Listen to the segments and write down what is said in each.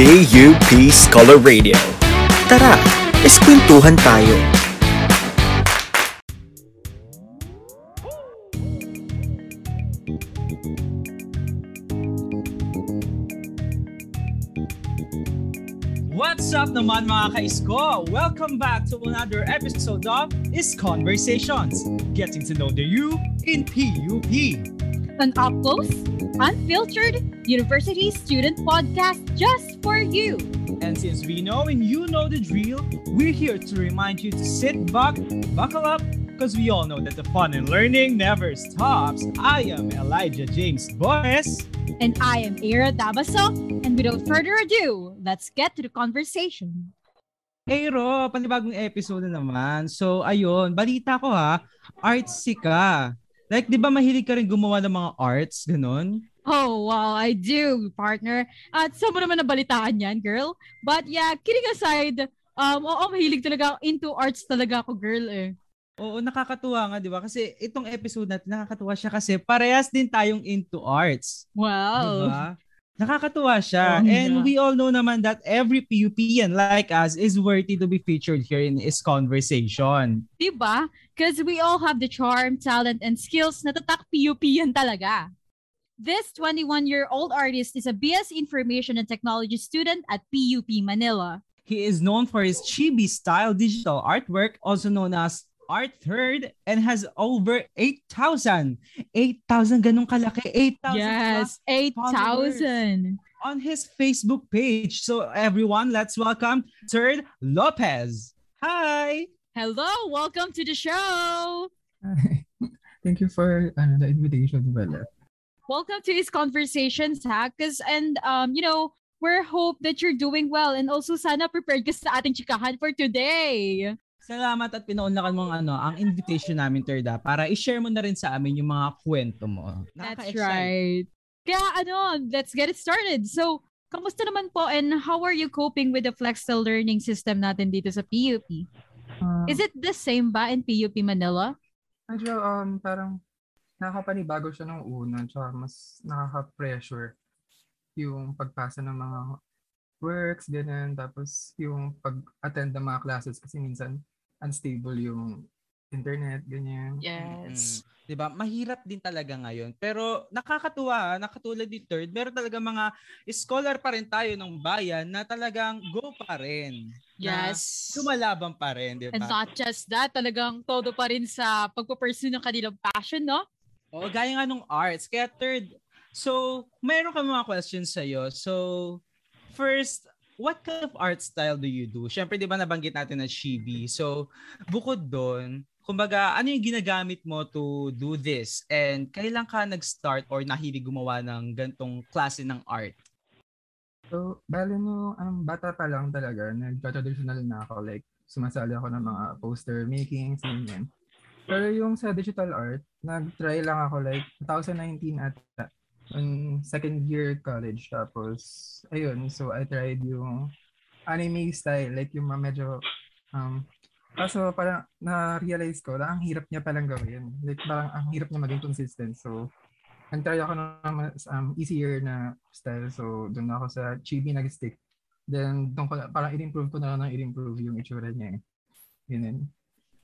PUP Scholar Radio. Tara, eskwentuhan tayo. What's up naman mga ka-isko? Welcome back to another episode of Is Conversations, getting to know the you in PUP. An up close, unfiltered university student podcast just for you. And since we know and you know the drill, we're here to remind you to sit back, buckle up, because we all know that the fun and learning never stops. I am Elijah James Boris. And I am Ira Dabaso. And without further ado, let's get to the conversation. Hey Ro, panibagong episode na naman. So ayun, balita ko ha, artsy ka. Like, di ba mahilig ka rin gumawa ng mga arts, ganun? Oh, wow, I do, partner. At saan mo naman nabalitaan yan, girl? But yeah, kidding aside, um, oo, mahilig talaga ako into arts talaga ako, girl eh. Oo, nakakatuwa nga, di ba? Kasi itong episode natin, nakakatuwa siya kasi parehas din tayong into arts. Wow. Diba? Nakakatuwa siya. Oh, And yeah. we all know naman that every PUPian like us is worthy to be featured here in this conversation. Diba? Because we all have the charm, talent, and skills na tatak PUP yan talaga. This 21-year-old artist is a BS Information and Technology student at PUP Manila. He is known for his chibi style digital artwork, also known as Art Third, and has over 8,000. 8,000 ganun kalaki. 8,000 Yes, followers. 8,000. on his Facebook page. So everyone, let's welcome Third Lopez. Hi! Hello, welcome to the show. Hi. Thank you for ano, the invitation, Bella. Welcome to his conversations, ha? 'Cause and um, you know, we're hope that you're doing well and also sana prepared ka sa ating chikahan for today. Salamat at pinaunlakan mo ang ano, ang invitation namin, Terda, para i-share mo na rin sa amin yung mga kwento mo. That's right. Kaya ano, let's get it started. So, kamusta naman po and how are you coping with the flexible learning system natin dito sa PUP? Uh, Is it the same ba in PUP Manila? medyo um, parang nakakapanibago siya nung una, tsaka mas nakaka-pressure yung pagpasa ng mga works, ganyan, tapos yung pag-attend ng mga classes kasi minsan unstable yung internet, ganyan. Yes. Mm. 'Di ba? Mahirap din talaga ngayon. Pero nakakatuwa, ah, nakatulad ni Third, meron talaga mga scholar pa rin tayo ng bayan na talagang go pa rin. Na Yes. Lumalaban pa rin, 'di And ba? not just that, talagang todo pa rin sa pagpupursue ng kanilang passion, no? Oo, gaya nga nung arts. Kaya Third, so meron kami mga questions sa So, first, what kind of art style do you do? Siyempre, 'di ba nabanggit natin na chibi. So, bukod doon, kumbaga, ano yung ginagamit mo to do this? And kailan ka nag-start or nahilig gumawa ng gantong klase ng art? So, bali no, um, bata pa lang talaga, nag-traditional na ako, like, sumasali ako ng mga poster makings, ganyan. Pero yung sa digital art, nag-try lang ako like 2019 at on second year college. Tapos, ayun, so I tried yung anime style, like yung mga medyo, um, kaso parang na-realize ko na ang hirap niya palang gawin. Like parang ang hirap niya maging consistent. So, nag-try ako ng mas um, easier na style. So, doon ako sa chibi nag-stick. Then, doon ko, parang in-improve ko na lang ng in-improve yung itsura niya. eh. Ganun.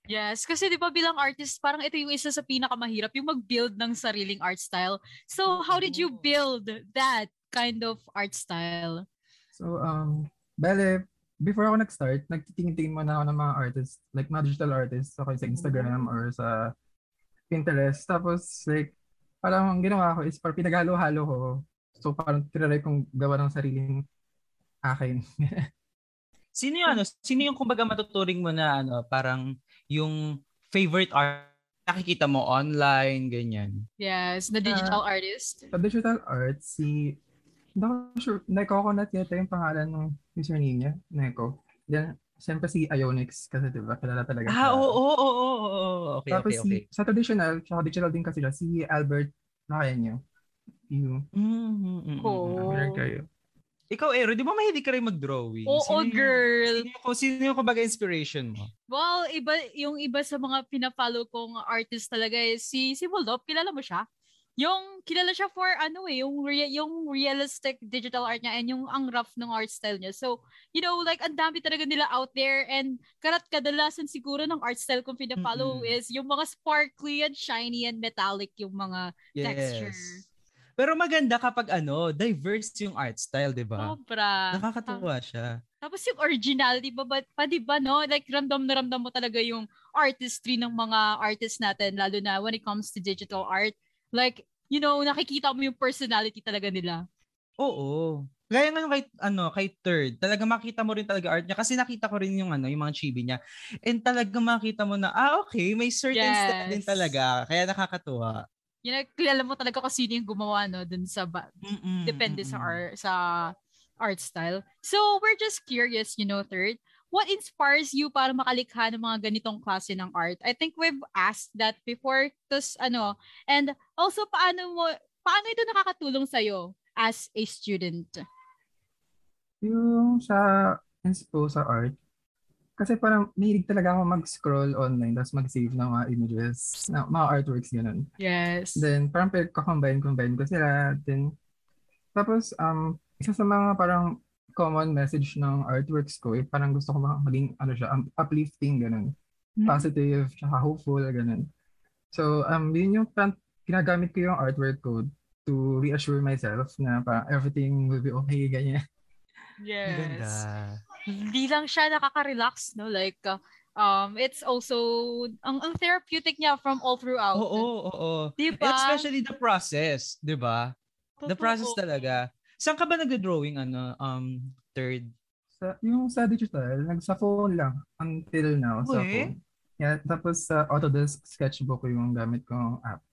Yes, kasi 'di ba bilang artist, parang ito yung isa sa pinakamahirap, yung mag-build ng sariling art style. So, how did you build that kind of art style? So, um, bale, before ako nag-start, nagtitingin-tingin muna ako ng mga artists, like mga digital artists, okay, sa Instagram or sa Pinterest. Tapos, like, parang ang ginawa ko is parang pinaghalo-halo ko. So, parang tinaray kong gawa ng sariling akin. Sino yung ano, sino yung kumbaga matuturing mo na ano, parang yung favorite art nakikita mo online, ganyan. Yes, na digital artist. sa digital art, si, hindi ako sure, Neko Coconut yata yung pangalan ng username niya, Neko. Then, siyempre si Ionix, kasi diba, kilala talaga Ah, oo, oo, oo, oo, oo. Okay, Tapos okay, okay. si, sa traditional, tsaka digital din kasi siya, si Albert Lacaño. Yung, Mm, mm, mm, mm, Oh. kayo. Ikaw, Ero, di ba mahilig ka rin mag-drawing? Oo, Sino yung- girl. Sino yung, sino yung kumbaga inspiration mo? Well, iba yung iba sa mga pina-follow kong artist talaga is si si Moldop. Kilala mo siya? yung kilala siya for ano eh, yung rea- yung realistic digital art niya and yung ang rough ng art style niya. So, you know, like ang dami talaga nila out there and karat kadalasan siguro ng art style kung pina-follow Mm-mm. is yung mga sparkly and shiny and metallic yung mga texture. Pero maganda kapag ano, diverse yung art style, di ba? Sobra. Nakakatuwa siya. Tapos yung originality ba, ba, pa di ba no? Like ramdam na ramdam mo talaga yung artistry ng mga artists natin lalo na when it comes to digital art. Like, you know, nakikita mo yung personality talaga nila. Oo. Gaya nga kay, ano, kay Third, talaga makita mo rin talaga art niya kasi nakita ko rin yung ano, yung mga chibi niya. And talaga makita mo na, ah, okay, may certain style din Yes. talaga. Kaya nakakatuwa. You know, kilala mo talaga kung sino yung gumawa no dun sa ba- Mm-mm, depende sa art sa art style. So, we're just curious, you know, third, what inspires you para makalikha ng mga ganitong klase ng art? I think we've asked that before. Tapos, ano, and also, paano mo, paano ito nakakatulong sa'yo as a student? Yung sa inspo sa art, kasi parang mahilig talaga ako mag-scroll online tapos mag-save ng mga images, na, mga artworks, ganun. Yes. Then, parang pagka-combine-combine ko sila. Then, tapos, um, isa sa mga parang common message ng artworks ko, eh, parang gusto ko ma- maging, ano siya, um, uplifting, ganun. Hmm. Positive, tsaka hopeful, ganun. So, um, yun yung parang ginagamit ko yung artwork ko to reassure myself na parang everything will be okay, ganyan. Yes. Ganda. Hindi lang siya nakaka-relax, no? Like, uh, um, it's also, ang, ang therapeutic niya from all throughout. Oo, oo, oo. Diba? And especially the process, di ba? The process talaga. Saan ka ba nag-drawing, ano, um, Third? Sa, yung sa digital, nag sa phone lang until now sa Uy. phone. Yeah, tapos sa Autodesk Sketchbook yung gamit kong app.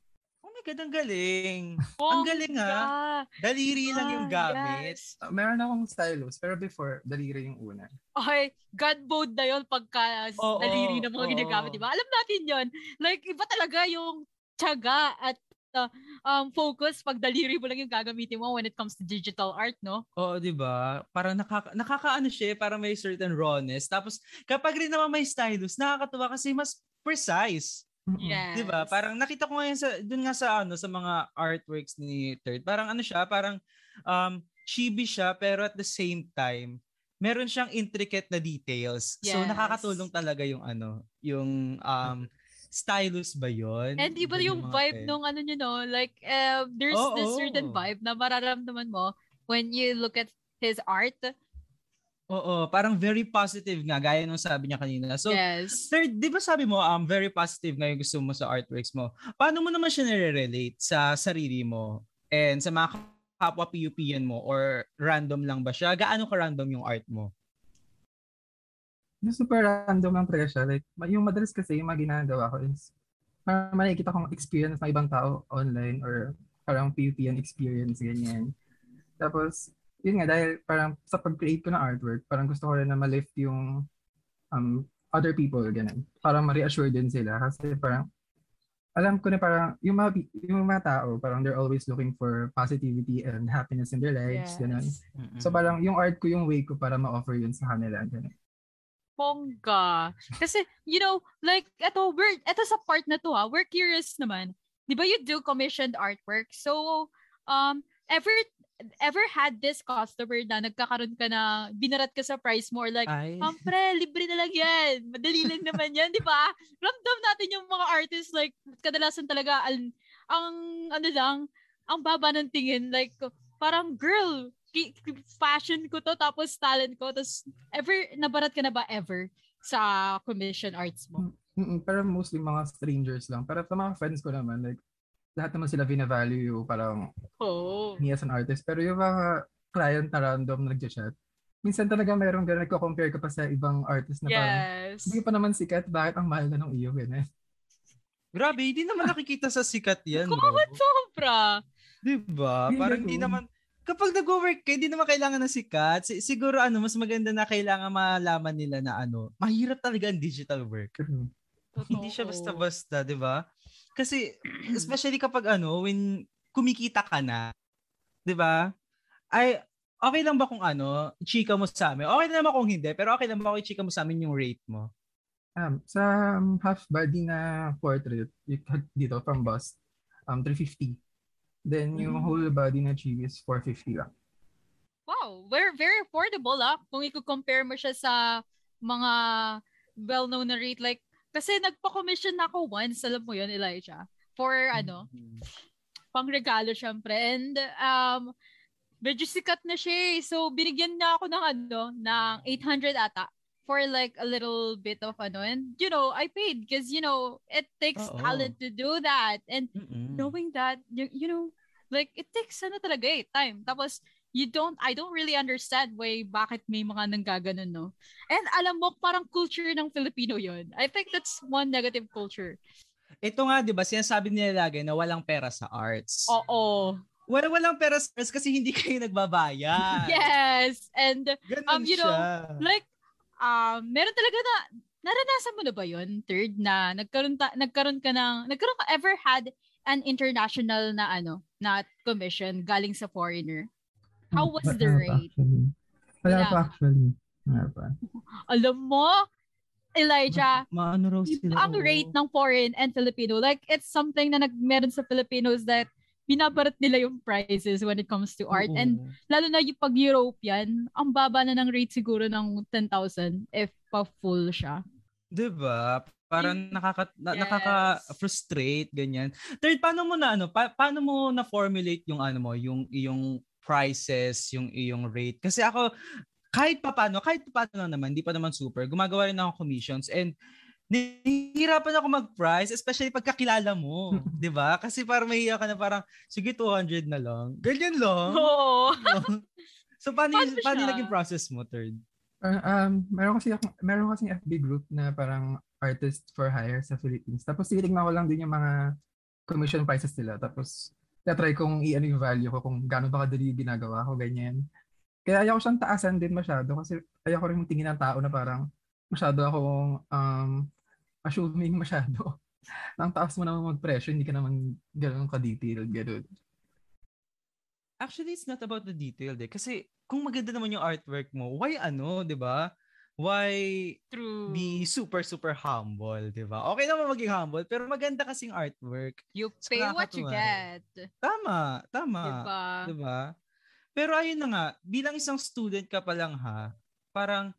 Oh God, ang galing. Oh, Ang galing, ah. yeah. Daliri lang yung Ah, gamit. yes. Uh, meron akong stylus, pero before, daliri yung una. Okay, God mode na yun pagka Oo, daliri ng mga oo. ginagamit, di ba? Alam natin yon Like, iba talaga yung tiyaga at uh, um, focus pag daliri mo lang yung gagamitin mo when it comes to digital art, no? Oo, di ba? Parang nakaka, nakakaano siya, eh, parang may certain rawness. Tapos, kapag rin naman may stylus, nakakatuwa kasi mas precise. Yes. 'Di ba? Parang nakita ko ngayon sa doon nga sa ano sa mga artworks ni Third. Parang ano siya, parang um chibi siya pero at the same time meron siyang intricate na details. So Yes. nakakatulong talaga yung ano, yung um stylus ba 'yon? And iba Yun yung mga vibe pen. nung ano nyo, no? Like, uh, there's this Oo. certain vibe na mararamdaman mo when you look at his art. Oo, parang very positive nga gaya nung sabi niya kanina. So yes. Third, di ba sabi mo, um, very positive nga yung gusto mo sa artworks mo. Paano mo naman siya nire-relate sa sarili mo and sa mga kapwa PUPian mo or random lang ba siya? Gaano ka random yung art mo? Yung super random lang talaga siya. Like, ma- yung madalas kasi yung mga ginagawa ko is parang makikita kong experience ng ibang tao online or parang PUPN experience, ganyan. Tapos, yun nga, dahil parang sa pag-create ko ng artwork, parang gusto ko rin na ma-lift yung um, other people, ganun. Para ma-reassure din sila. Kasi parang, alam ko na parang, yung mga, yung mga tao, parang they're always looking for positivity and happiness in their lives, ganun. So parang yung art ko yung way ko para ma-offer yun sa kanila. Ganun. Bongga. Kasi, you know, like, eto, we're, eto sa part na to ha, we're curious naman. Di ba you do commissioned artwork? So, um, ever, ever had this customer na nagkakaroon ka na, binarat ka sa price mo or like, Ay, um, pre, libre na lang yan. Madali lang naman yan, di ba? Ramdam natin yung mga artists, like, kadalasan talaga, ang, ang ano lang, ang baba ng tingin, like, parang, girl, fashion ko to, tapos talent ko, tapos, ever, nabarat ka na ba ever sa commission arts mo? Mm-mm, pero mostly mga strangers lang. Pero sa mga friends ko naman, like, lahat naman sila vina-value parang Oo. me as an artist. Pero yung mga client na random na nag-chat, minsan talaga mayroong gano'n, nagko-compare ka pa sa ibang artist na parang, Yes. hindi ka pa naman sikat, bakit ang mahal na ng iyo, ganun. grabe, hindi naman nakikita sa sikat yan. Kumawat sobra. Di ba? Hindi Parang hindi ganun. naman, kapag nag-work ka, hindi naman kailangan ng sikat. Si- siguro ano, mas maganda na kailangan malaman nila na ano, mahirap talaga ang digital work. True. Hindi siya Totoo. basta-basta, 'di ba? Kasi especially kapag ano, when kumikita ka na, 'di ba? Ay okay lang ba kung ano, chika mo sa amin? Okay lang naman kung hindi, pero okay lang ba kung chika mo sa amin yung rate mo? Um, sa um, half body na portrait, dito from bust, um, 350. Then yung Mm. whole body na chibi is 450 lang. Wow, very very affordable ah. Kung i-compare mo siya sa mga well-known na rate like kasi nagpa-commission na ako once, alam mo yun, Elijah, for ano, pang regalo syempre. And um medyo sikat na siya eh. So binigyan niya ako ng ano, ng 800 ata for like a little bit of ano. And you know, I paid because you know, it takes Oo. talent to do that. And Mm-mm. knowing that you, you know like it takes ano talaga eh time tapos you don't I don't really understand why bakit may mga nanggaganon no and alam mo parang culture ng Filipino yon I think that's one negative culture Ito nga, di ba, sinasabi nila lagi na walang pera sa arts. oo Wala, walang pera sa arts kasi hindi kayo nagbabayad. yes and Ganun Um, you know, siya. like um meron talaga na naranasan mo na ba yon third na nagkaroon ta, nagkaroon ka ng nagkaroon ka ever had an international na ano na commission galing sa foreigner how was the Wala pa rate actually. Wala Wala pa actually. Wala pa. alam mo, Elijah, Maano raw sila. ang rate ng foreign and Filipino. Like, it's something na nag meron sa Filipinos that binabarat nila yung prices when it comes to art. Oo. And lalo na yung pag European, ang baba na ng rate siguro ng 10,000 if pa full siya. 'Di ba? Parang Yung- nakaka na, Yes. nakaka-frustrate ganyan. Third, paano mo na ano, pa- paano mo na formulate yung ano mo, yung iyong prices, yung iyong rate? Kasi ako kahit pa paano, kahit pa paano lang naman, hindi pa naman super, gumagawa rin ako commissions and nahihirapan ako mag-price, especially pagkakilala mo, 'di ba? Kasi parang mahiya ka na parang sige 200 na lang. Ganyan lang. Oo. so paano, Paano paano naging process mo, third? Uh, um, meron kasi akong, meron kasi FB group na parang artist for hire sa Philippines. Tapos tinitignan ko lang din yung mga commission prices nila. Tapos try kong i-ano yung value ko kung gaano ba kadali ginagawa ko, ganyan. Kaya ayaw ko siyang taasan din masyado kasi ayaw ko rin tingin ng tao na parang masyado akong um, assuming masyado. Nang taas mo naman mag-presyo, hindi ka naman gano'n ka-detailed, gano'n. Actually, it's not about the detail eh. Kasi kung maganda naman yung artwork mo, why ano, di ba? Why True. be super, super humble, di ba? Okay naman maging humble, pero maganda kasing artwork. You pay what you get. Tama, tama. Diba? Di ba? Pero ayun na nga, bilang isang student ka pa lang ha, parang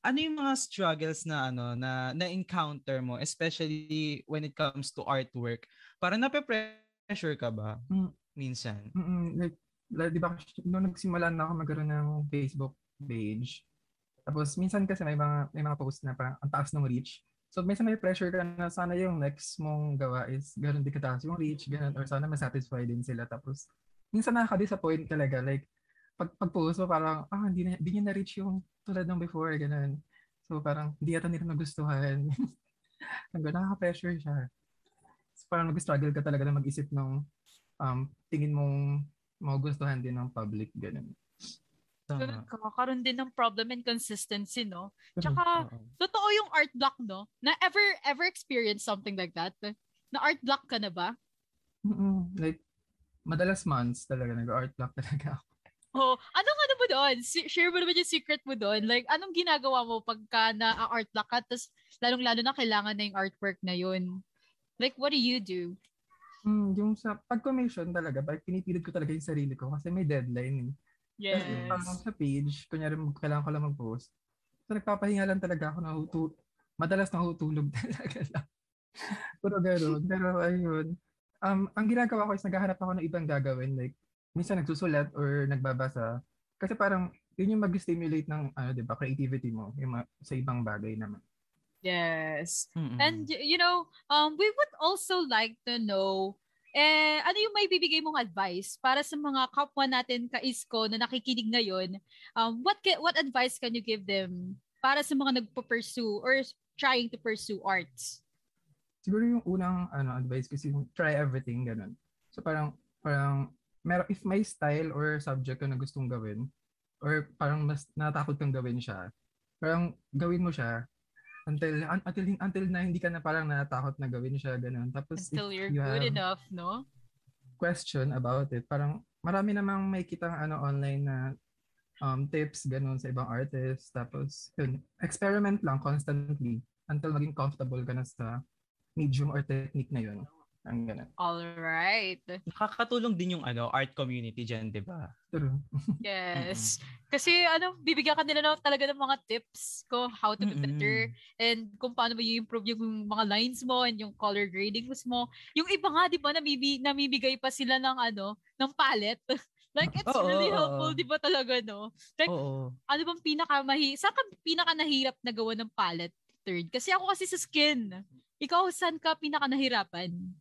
ano yung mga struggles na ano na na-encounter mo especially when it comes to artwork? Parang nape-pressure ka ba Mm. minsan? Mm, like, like, di ba, nung nagsimula na ako magkaroon ng Facebook page, tapos minsan kasi may mga, may mga post na parang ang taas ng reach. So minsan may pressure ka na sana yung next mong gawa is ganun di kataas yung reach, ganun, or sana masatisfy din sila. Tapos minsan nakaka-disappoint talaga. Like, pag, pag post mo parang, ah, hindi, na, hindi niya na-reach yung tulad ng before, ganun. So parang, hindi yata nila nagustuhan. Hanggang nakaka-pressure siya. So, parang nag-struggle ka talaga na mag-isip ng um, tingin mong magugustuhan din ng public, ganun. Tama. Kakaroon din ng problem and consistency, no? Tsaka, Oo. totoo yung art block, no? Na ever, ever experience something like that? Na art block ka na ba? mm like, madalas months talaga, nag-art block talaga ako. Oh, anong ano mo doon? Share mo naman yung secret mo doon. Like, anong ginagawa mo pagka na-art block ka, tapos lalong-lalo na kailangan na yung artwork na yun? Like, what do you do? Mm, yung sa pag-commission talaga, pag pinipilit ko talaga yung sarili ko kasi may deadline. Eh. Kasi Yes. parang sa page, kunyari kailangan ko lang mag-post. So nagpapahinga lang talaga ako na hutu madalas nahutulog talaga lang. Puro gano'n. Pero ayun. Um, ang ginagawa ko is naghahanap ako ng ibang gagawin. Like, minsan nagsusulat or nagbabasa. Kasi parang yun yung mag-stimulate ng ano, 'di ba, creativity mo yung ma- sa ibang bagay naman. Yes. Mm-mm. And, y- you know, um, we would also like to know, eh, ano yung may bibigay mong advice para sa mga kapwa natin ka-ISCO na nakikinig ngayon? Um, what, ca- what advice can you give them para sa mga nagpo-pursue or trying to pursue arts? siguro yung unang ano advice kasi yung try everything ganun. So parang parang mer if may style or subject ka na gustong gawin or parang mas natakot kang gawin siya, parang gawin mo siya until un- until until na hindi ka na parang natakot na gawin siya ganun. Tapos Until you're you good enough, no? question about it, parang marami namang may kitang ano online na um, tips ganun sa ibang artists. Tapos yun, experiment lang constantly until maging comfortable ka na sa medium or technique na yun. Ang ganun. All right. Nakakatulong din yung ano art community dyan, di ba? True. Yes. Kasi ano, bibigyan ka nila na talaga ng mga tips ko how to be Mm-mm. better and kung paano mo i-improve yung mga lines mo and yung color gradings mo. Yung iba nga, di ba, namibi, namibigay pa sila ng ano, ng palette. like, it's Oo, really oo, helpful, oo. di ba talaga, no? Like, Oo. ano bang pinaka mahi saan ka pinaka nahirap na gawa ng palette third? Kasi ako kasi sa skin. Ikaw, saan ka pinaka nahirapan?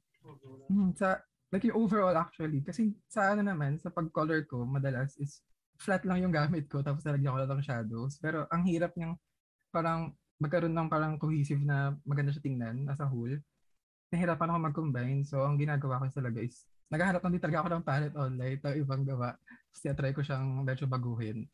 Hmm, sa, like yung overall actually. Kasi sa ano naman, sa pag-color ko, madalas is flat lang yung gamit ko tapos nalagyan ko lang ng shadows. Pero ang hirap niyang parang magkaroon ng parang cohesive na maganda siya tingnan as a whole. Nahirapan ako mag-combine. So, ang ginagawa ko talaga is naghahanap lang din talaga ako ng palette online ng ibang gawa. Tapos try ko siyang medyo baguhin.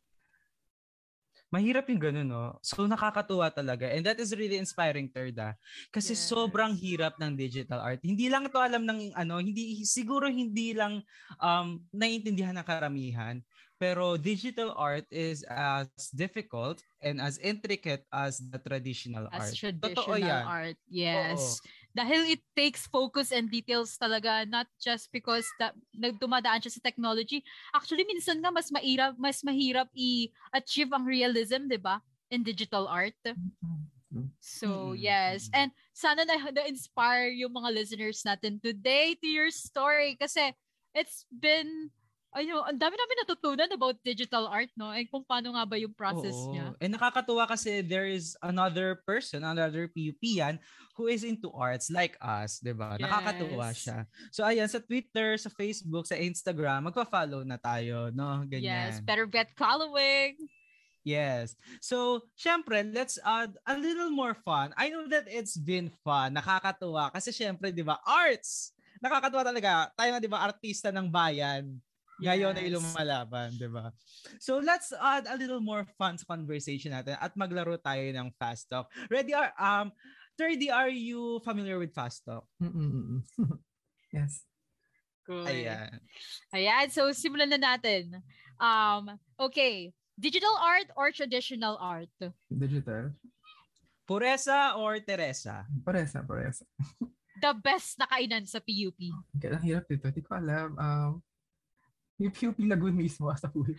Mahirap yung ganun, no? So, nakakatuwa talaga. And that is really inspiring, third, ah. Kasi Yes. sobrang hirap ng digital art. Hindi lang to alam ng, ano, hindi, siguro hindi lang um, naiintindihan ng karamihan. Pero digital art is as difficult and as intricate as the traditional As art. traditional Totoo yan. art. Yes. Dahil it takes focus and details talaga, not just because da, nagdumadaan siya sa technology. Actually, minsan nga mas mahirap, mas mahirap i-achieve ang realism, di ba? In digital art. So, yes. And sana na, na-inspire yung mga listeners natin today to your story kasi it's been ayun, ang dami namin natutunan about digital art, no? And kung paano nga ba yung process Oo. niya. And nakakatuwa kasi there is another person, another PUPian who is into arts like us, 'di ba? Nakakatuwa Yes. siya. So ayan sa Twitter, sa Facebook, sa Instagram, magpa-follow na tayo, no? Ganyan. Yes, better get following. Yes. So, syempre, let's add a little more fun. I know that it's been fun, nakakatuwa kasi syempre, 'di ba, arts. Nakakatuwa talaga. Tayo na 'di ba, artista ng bayan. Ngayon ay Yes. lumalaban, 'di ba? So, let's add a little more fun sa conversation natin at maglaro tayo ng fast talk. Ready are um 30 are you familiar with fast talk? Yes. Good. Ayan. Ayan, so simulan na natin. Um, okay, digital art or traditional art? Digital. Puresa or Teresa? Paresa, paresa. The best na kainan sa PUP. Kaya ang hirap dito. Hindi ko alam. Um, yung PUP Lagoon mismo as a whole.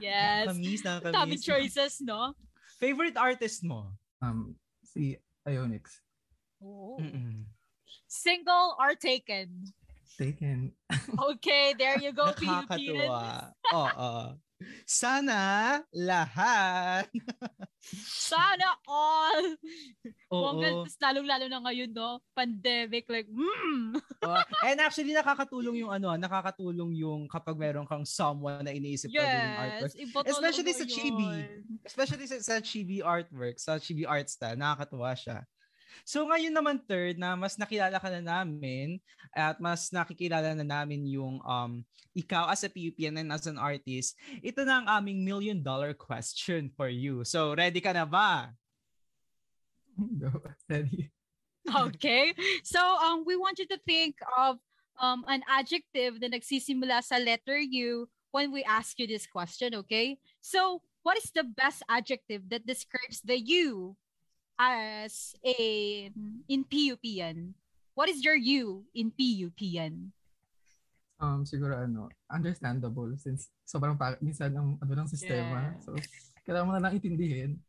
Yes. Kamis na kamis. Dami choices, no? Favorite artist mo? Um, si Ionix. Mm-mm. Single or taken? Taken. Okay, there you go. Nakakatuwa. Oo. Sana lahat. Sana all. Oo. Bongga, lalong-lalo na ngayon, no? Pandemic, like, mm. Oo. And actually, nakakatulong yung ano, nakakatulong yung kapag meron kang someone na iniisip ka gawing Yes. artwork. Especially sa chibi. yun. Especially sa, sa chibi artwork, sa chibi art style, nakakatuwa siya. So ngayon naman third na mas nakilala ka na namin at mas nakikilala na namin yung um ikaw as a PUPN and as an artist, ito na ang aming million dollar question for you. So ready ka na ba? Go. Ready. Okay. So, um, we want you to think of um, an adjective na nagsisimula sa letter U when we ask you this question, okay? So, what is the best adjective that describes the you as a in PUPN? What is your you in PUPN? Um, siguro ano, understandable since sobrang pa- minsan ang ano ng sistema. Yeah. So, kailangan mo na lang intindihin.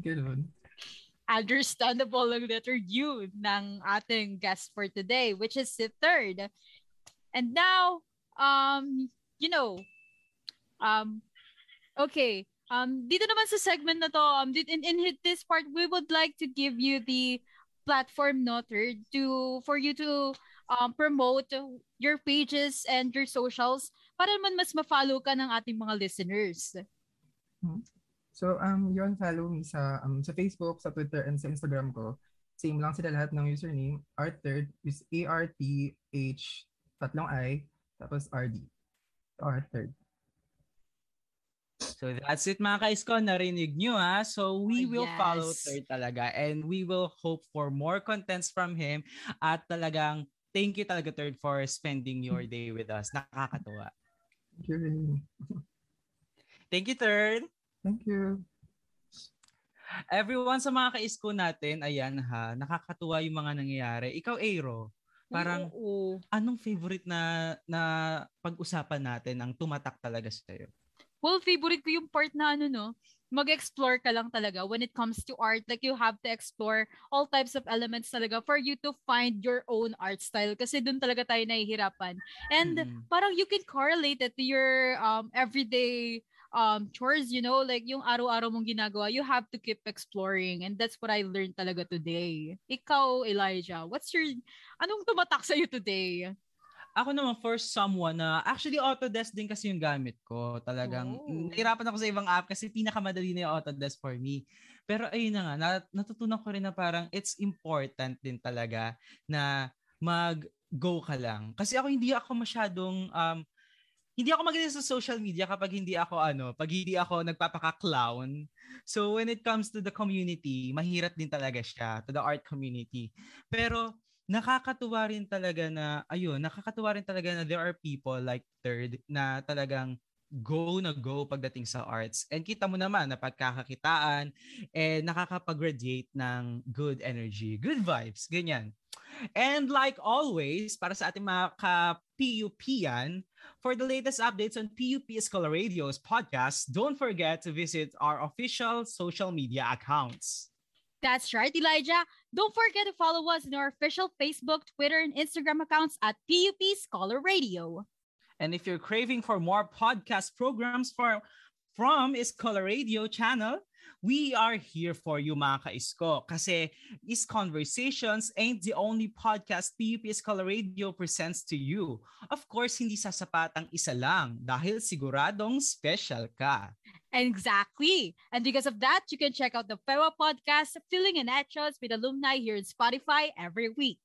Ganun. Understandable ang letter U ng ating guest for today, which is the third. And now, um, you know, um, okay, um, dito naman sa segment na to, um, in, in this part, we would like to give you the platform no third to for you to um, promote your pages and your socials para naman mas ma-follow ka ng ating mga listeners. So, um, yun, follow me sa, um, sa Facebook, sa Twitter, and sa Instagram ko. Same lang sila lahat ng username. Arthird is A-R-T-H, tatlong I, tapos R-D. Arthird. So that's it mga kaisko, narinig nyo ha. So we Oh, will follow yes. Third talaga and we will hope for more contents from him at talagang thank you talaga Third for spending your day with us. Nakakatuwa. Thank you. Thank you Third. Thank you. Everyone sa mga kaisko natin, ayan ha, nakakatuwa yung mga nangyayari. Ikaw Aero, Parang Oo. anong favorite na na pag-usapan natin ang tumatak talaga sa iyo? Well, favorite ko yung part na ano, no? Mag-explore ka lang talaga when it comes to art. Like, you have to explore all types of elements talaga for you to find your own art style. Kasi dun talaga tayo nahihirapan. And Mm. parang you can correlate it to your um, everyday um, chores, you know? Like, yung araw-araw mong ginagawa, you have to keep exploring. And that's what I learned talaga today. Ikaw, Elijah, what's your... Anong tumatak sa'yo today? Ako naman for someone na actually Autodesk din kasi yung gamit ko. Talagang Oh. nahirapan ako sa ibang app kasi pinakamadali na yung Autodesk for me. Pero ayun na nga, nat- natutunan ko rin na parang it's important din talaga na mag-go ka lang. Kasi ako hindi ako masyadong um, hindi ako magaling sa social media kapag hindi ako ano, pag hindi ako nagpapaka-clown. So when it comes to the community, mahirap din talaga siya, to the art community. Pero nakakatuwa rin talaga na, ayun, nakakatuwa rin talaga na there are people like Third na talagang go na go pagdating sa arts. And kita mo naman na pagkakakitaan and nakakapag-radiate ng good energy, good vibes, ganyan. And like always, para sa ating mga ka-PUP yan, for the latest updates on PUP Scholar Radio's podcast, don't forget to visit our official social media accounts. That's right, Elijah. Don't forget to follow us in our official Facebook, Twitter, and Instagram accounts at PUP Scholar Radio. And if you're craving for more podcast programs for, from Scholar Radio channel, we are here for you mga ka-isko. Kasi Is Conversations ain't the only podcast PUP Scholar Radio presents to you. Of course, hindi sasapat ang isa lang dahil siguradong special ka. Exactly. And because of that, you can check out the FEWA podcast, Feeling and Etchos with alumni here in Spotify every week.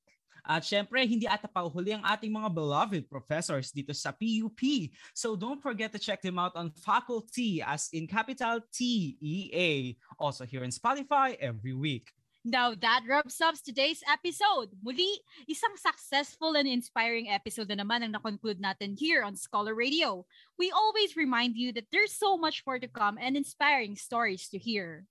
At syempre, hindi ata pauhuli ang ating mga beloved professors dito sa PUP. So don't forget to check them out on faculty as in capital T-E-A. Also here in Spotify every week. Now that wraps up today's episode. Muli, isang successful and inspiring episode na naman ang na-conclude natin here on Scholar Radio. We always remind you that there's so much more to come and inspiring stories to hear.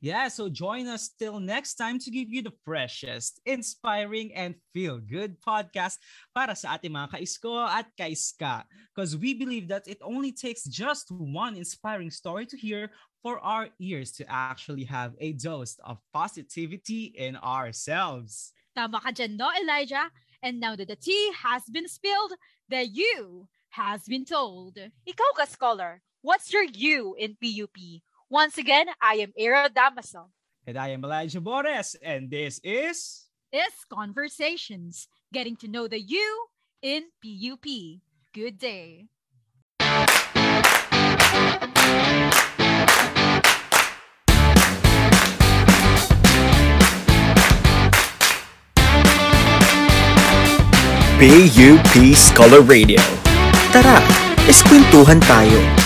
Yeah, so join us till next time to give you the freshest, inspiring, and feel-good podcast para sa ating mga kaisko at kaiska. Because we believe that it only takes just one inspiring story to hear for our ears to actually have a dose of positivity in ourselves. Tama ka dyan, no, Elijah? And now that the tea has been spilled, the you has been told. Ikaw ka, scholar. What's your you in PUP? Once again, I am Era Damaso. And I am Elijah Bores, and this is... It's Conversations, getting to know the you in PUP. Good day. PUP Scholar Radio. Tara, eskwentuhan tayo.